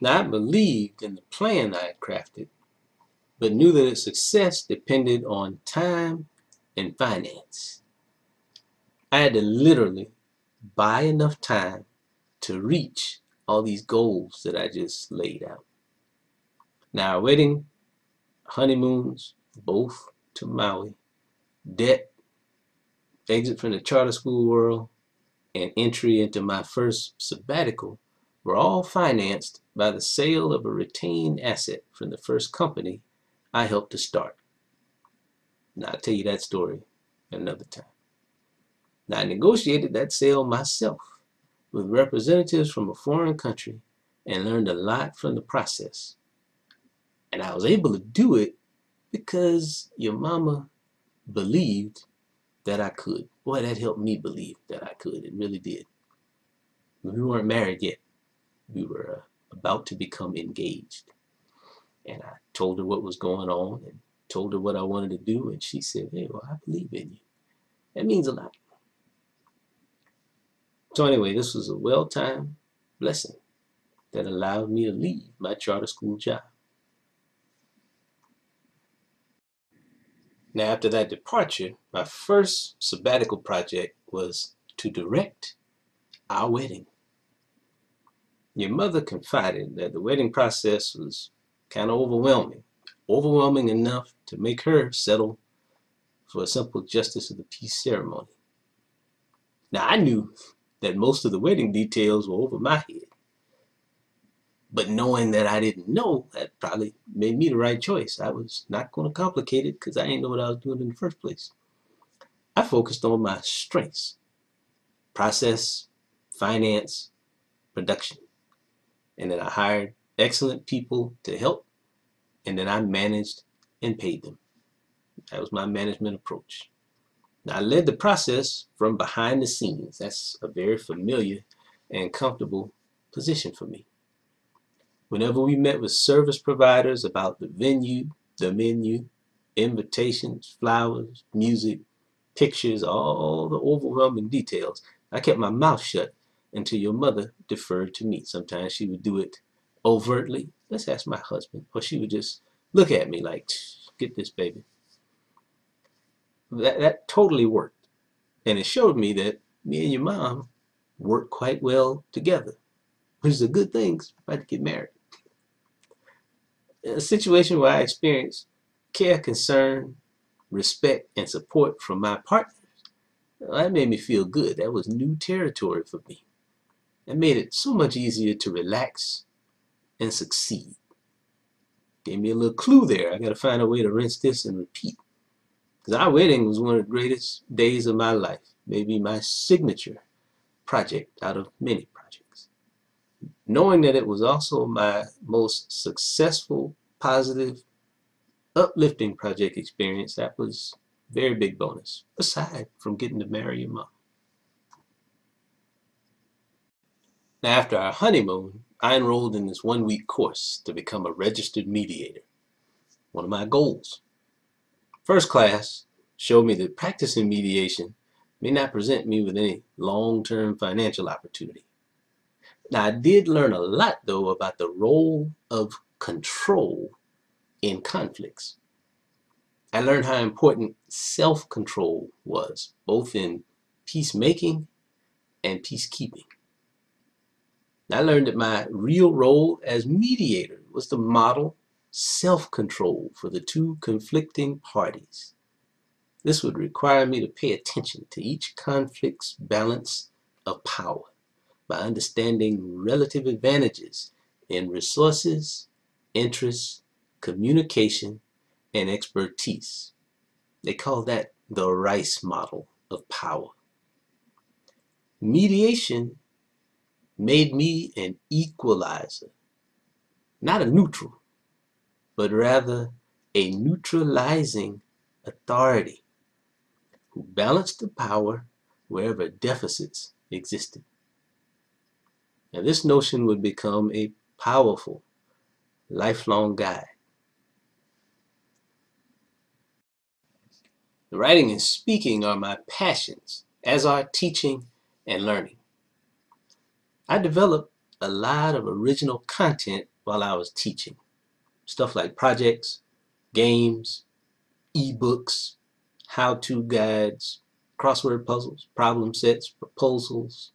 Now, I believed in the plan I had crafted, but knew that its success depended on time and finance. I had to literally buy enough time to reach all these goals that I just laid out. Now, our wedding, honeymoons, both to Maui, debt, exit from the charter school world, and entry into my first sabbatical were all financed by the sale of a retained asset from the first company I helped to start. Now, I'll tell you that story another time. Now, I negotiated that sale myself with representatives from a foreign country and learned a lot from the process. And I was able to do it because your mama believed that I could. Boy, that helped me believe that I could. It really did. We weren't married yet. We were uh, about to become engaged. And I told her what was going on and told her what I wanted to do. And she said, hey, well, I believe in you. That means a lot. So anyway, this was a well-timed blessing that allowed me to leave my charter school job. Now, after that departure, my first sabbatical project was to direct our wedding. Your mother confided that the wedding process was kind of overwhelming, overwhelming enough to make her settle for a simple justice of the peace ceremony. Now, I knew that most of the wedding details were over my head. But knowing that I didn't know, that probably made me the right choice. I was not going to complicate it because I didn't know what I was doing in the first place. I focused on my strengths process, finance, production. And then I hired excellent people to help, and then I managed and paid them. That was my management approach. Now, I led the process from behind the scenes. That's a very familiar and comfortable position for me. Whenever we met with service providers about the venue, the menu, invitations, flowers, music, pictures, all the overwhelming details, I kept my mouth shut until your mother deferred to me. Sometimes she would do it overtly. Let's ask my husband. Or she would just look at me like, get this baby. That, that totally worked. And it showed me that me and your mom work quite well together, which is a good thing about to get married a situation where I experienced care, concern, respect, and support from my partners, that made me feel good. That was new territory for me. It made it so much easier to relax and succeed. Gave me a little clue there. I got to find a way to rinse this and repeat. Because our wedding was one of the greatest days of my life. Maybe my signature project out of many projects. knowing that it was also my most successful, positive, uplifting project experience, that was very big bonus, aside from getting to marry your mom. Now, after our honeymoon, I enrolled in this one-week course to become a registered mediator, one of my goals. First class showed me that practicing mediation may not present me with any long-term financial opportunity. Now, I did learn a lot, though, about the role of control in conflicts. I learned how important self-control was, both in peacemaking and peacekeeping. I learned that my real role as mediator was to model self-control for the two conflicting parties. This would require me to pay attention to each conflict's balance of power by understanding relative advantages in resources, interests, communication, and expertise. They call that the Rice model of power. Mediation made me an equalizer, not a neutral, but rather a neutralizing authority who balanced the power wherever deficits existed. Now this notion would become a powerful, lifelong guide. Writing and speaking are my passions, as are teaching and learning. I developed a lot of original content while I was teaching. Stuff like projects, games, ebooks, how-to guides, crossword puzzles, problem sets, proposals,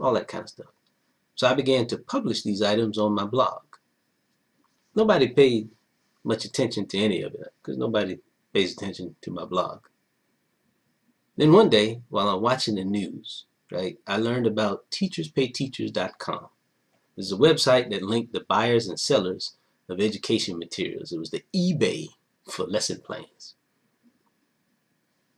all that kind of stuff. So I began to publish these items on my blog. Nobody paid much attention to any of it because nobody pays attention to my blog. Then one day, while I'm watching the news, right, I learned about teacherspayteachers.com. This is a website that linked the buyers and sellers of education materials. It was the eBay for lesson plans.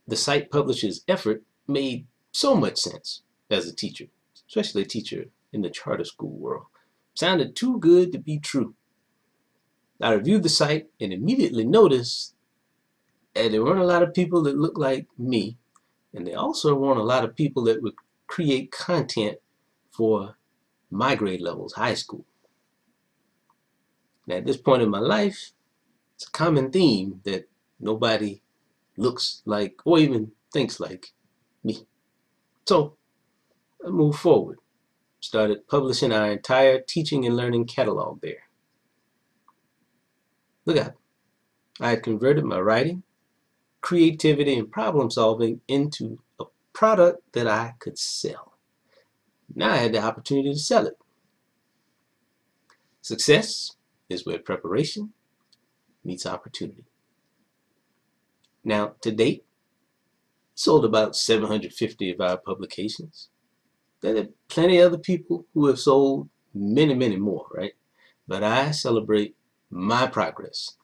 The site publisher's effort made so much sense as a teacher, especially a teacher in the charter school world. Sounded too good to be true. I reviewed the site and immediately noticed that there weren't a lot of people that looked like me, and there also weren't a lot of people that would create content for my grade levels, high school. Now, at this point in my life, it's a common theme that nobody looks like or even thinks like me. So, I moved forward, started publishing our entire teaching and learning catalog there. Look at I had converted my writing, creativity, and problem solving into product that I could sell. Now I had the opportunity to sell it. Success is where preparation meets opportunity. Now, to date, sold about 750 of our publications. There are plenty of other people who have sold many, many more, right? But I celebrate my progress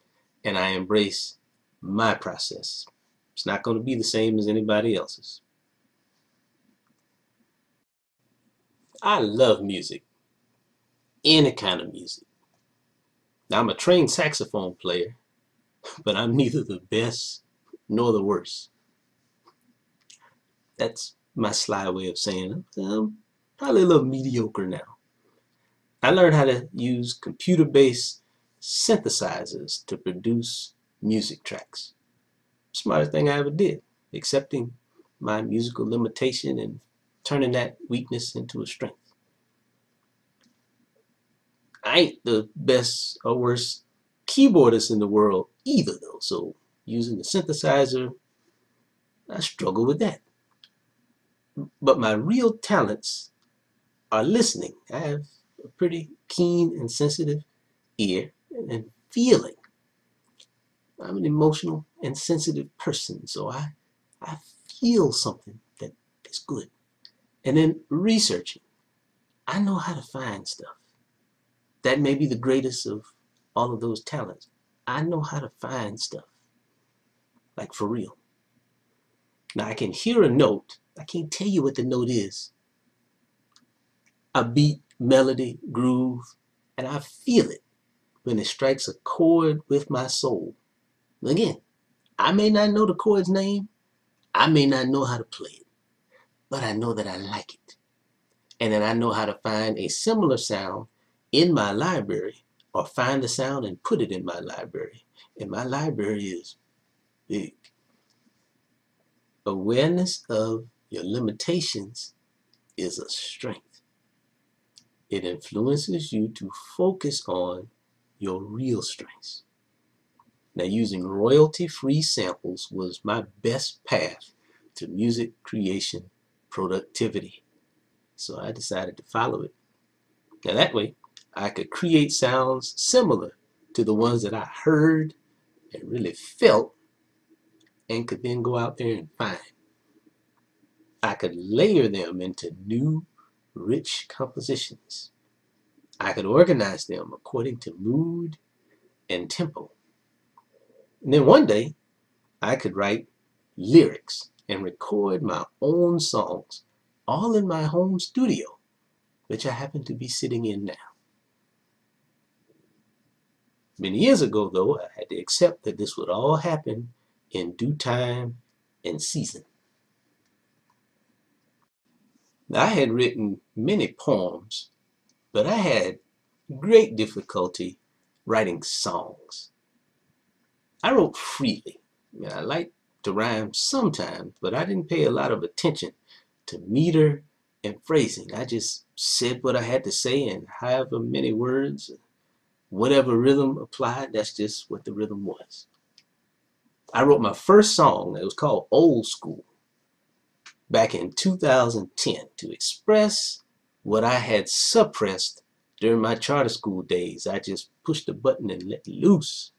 and I embrace my process. It's not going to be the same as anybody else's. I love music, any kind of music. Now, I'm a trained saxophone player, but I'm neither the best nor the worst. That's my sly way of saying it. I'm probably a little mediocre now. I learned how to use computer-based synthesizers to produce music tracks. Smartest thing I ever did, accepting my musical limitation and turning that weakness into a strength. I ain't the best or worst keyboardist in the world either though, so using the synthesizer, I struggle with that. But my real talents are listening. I have a pretty keen and sensitive ear and feeling. I'm an emotional and sensitive person, so I, I feel something that is good. And then researching. I know how to find stuff. That may be the greatest of all of those talents. I know how to find stuff. Like for real. Now I can hear a note. I can't tell you what the note is. A beat, melody, groove, and I feel it when it strikes a chord with my soul. Again, I may not know the chord's name, I may not know how to play it, but I know that I like it. And then I know how to find a similar sound in my library or find the sound and put it in my library. And my library is big. Awareness of your limitations is a strength. It influences you to focus on your real strengths. Now, using royalty free samples was my best path to music creation productivity. So I decided to follow it. Now, that way, I could create sounds similar to the ones that I heard and really felt and could then go out there and find. I could layer them into new, rich compositions. I could organize them according to mood and tempo. And then one day, I could write lyrics and record my own songs, all in my home studio, which I happen to be sitting in now. Many years ago, though, I had to accept that this would all happen in due time and season. I had written many poems but I had great difficulty writing songs. I wrote freely. And I like to rhyme sometimes, but I didn't pay a lot of attention to meter and phrasing. I just said what I had to say in however many words. whatever rhythm applied, that's just what the rhythm was. I wrote my first song, it was called Old School, back in 2010 to express what I had suppressed during my charter school days. I just pushed the button and let loose.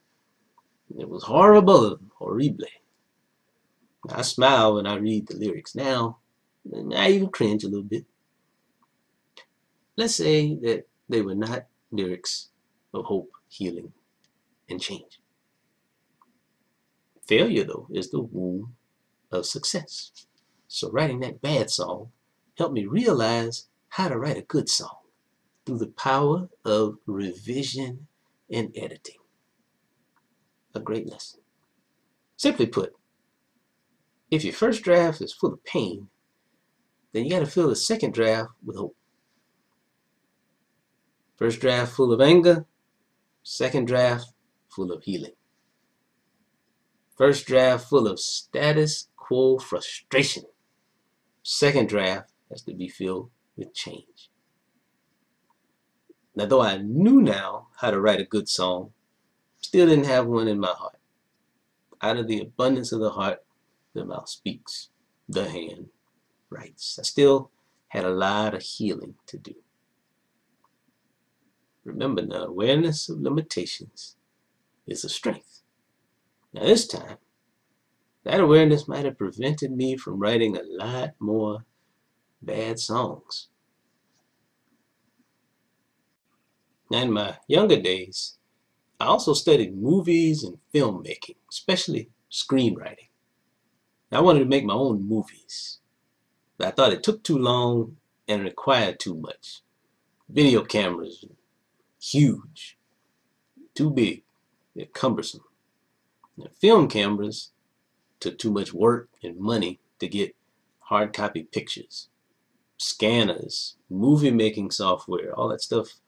It was horrible, horrible. I smile when I read the lyrics now. and I even cringe a little bit. Let's say that they were not lyrics of hope, healing, and change. Failure, though, is the womb of success. So writing that bad song helped me realize how to write a good song through the power of revision and editing. A great lesson. Simply put, if your first draft is full of pain, then you got to fill the second draft with hope. First draft full of anger, second draft full of healing. First draft full of status quo frustration. Second draft has to be filled with change. Now, though I knew now how to write a good song, still didn't have one in my heart. Out of the abundance of the heart, the mouth speaks, the hand writes. I still had a lot of healing to do. Remember now, awareness of limitations is a strength. Now this time, that awareness might have prevented me from writing a lot more bad songs. Now in my younger days, I also studied movies and filmmaking, especially screenwriting. I wanted to make my own movies. But I thought it took too long and required too much. Video cameras, huge, too big, they're cumbersome. Now, film cameras took too much work and money to get hard copy pictures. Scanners, movie making software, all that stuff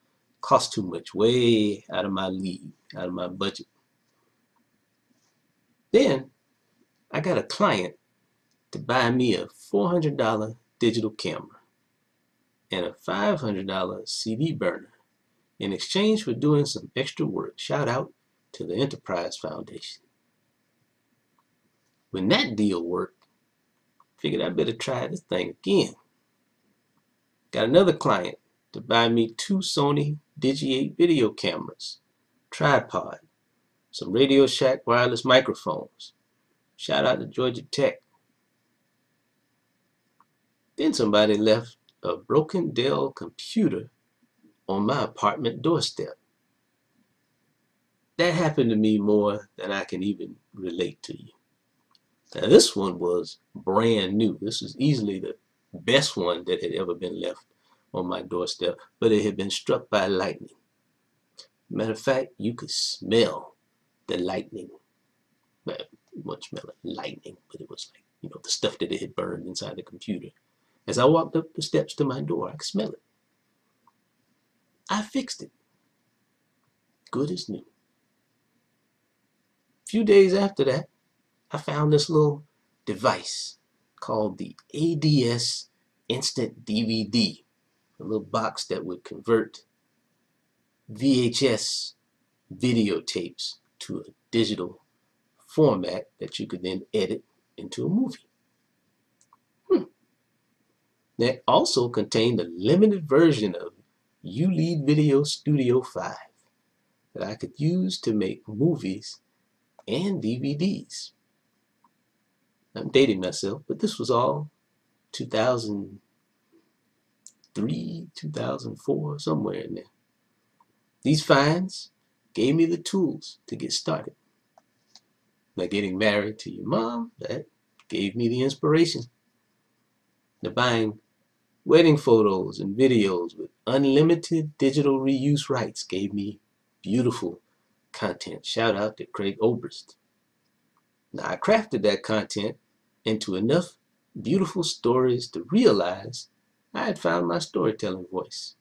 cost too much, way out of my league, out of my budget. Then I got a client to buy me a $400 digital camera and a $500 CD burner in exchange for doing some extra work. Shout out to the Enterprise Foundation. When that deal worked, figured I better try this thing again. Got another client to buy me two Sony Digi-8 video cameras, tripod, some Radio Shack wireless microphones, Shout out to Georgia Tech. Then somebody left a broken Dell computer on my apartment doorstep. That happened to me more than I can even relate to you. Now this one was brand new. This was easily the best one that had ever been left on my doorstep, but it had been struck by lightning. Matter of fact, you could smell the lightning much lightning, but it was like, you know, the stuff that it had burned inside the computer. As I walked up the steps to my door, I could smell it. I fixed it. Good as new. A few days after that, I found this little device called the ADS Instant DVD, a little box that would convert VHS videotapes to a digital format that you could then edit into a movie. Hmm. That also contained a limited version of ULEAD Video Studio 5 that I could use to make movies and DVDs. I'm dating myself, but this was all 2003, 2004, somewhere in there. These finds gave me the tools to get started like getting married to your mom, that gave me the inspiration. The buying wedding photos and videos with unlimited digital reuse rights gave me beautiful content. Shout out to Craig Oberst. Now I crafted that content into enough beautiful stories to realize I had found my storytelling voice.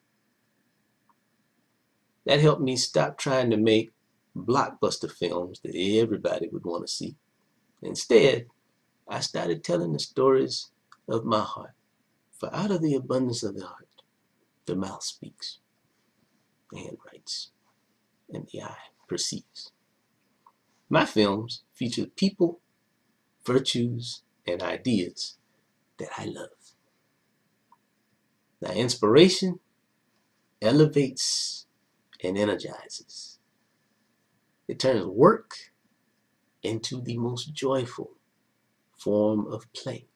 That helped me stop trying to make blockbuster films that everybody would want to see. Instead, I started telling the stories of my heart. For out of the abundance of the heart, the mouth speaks. The hand writes. and the eye perceives. My films feature people, virtues, and ideas that I love. Now, inspiration elevates and energizes. It turns work into the most joyful form of play.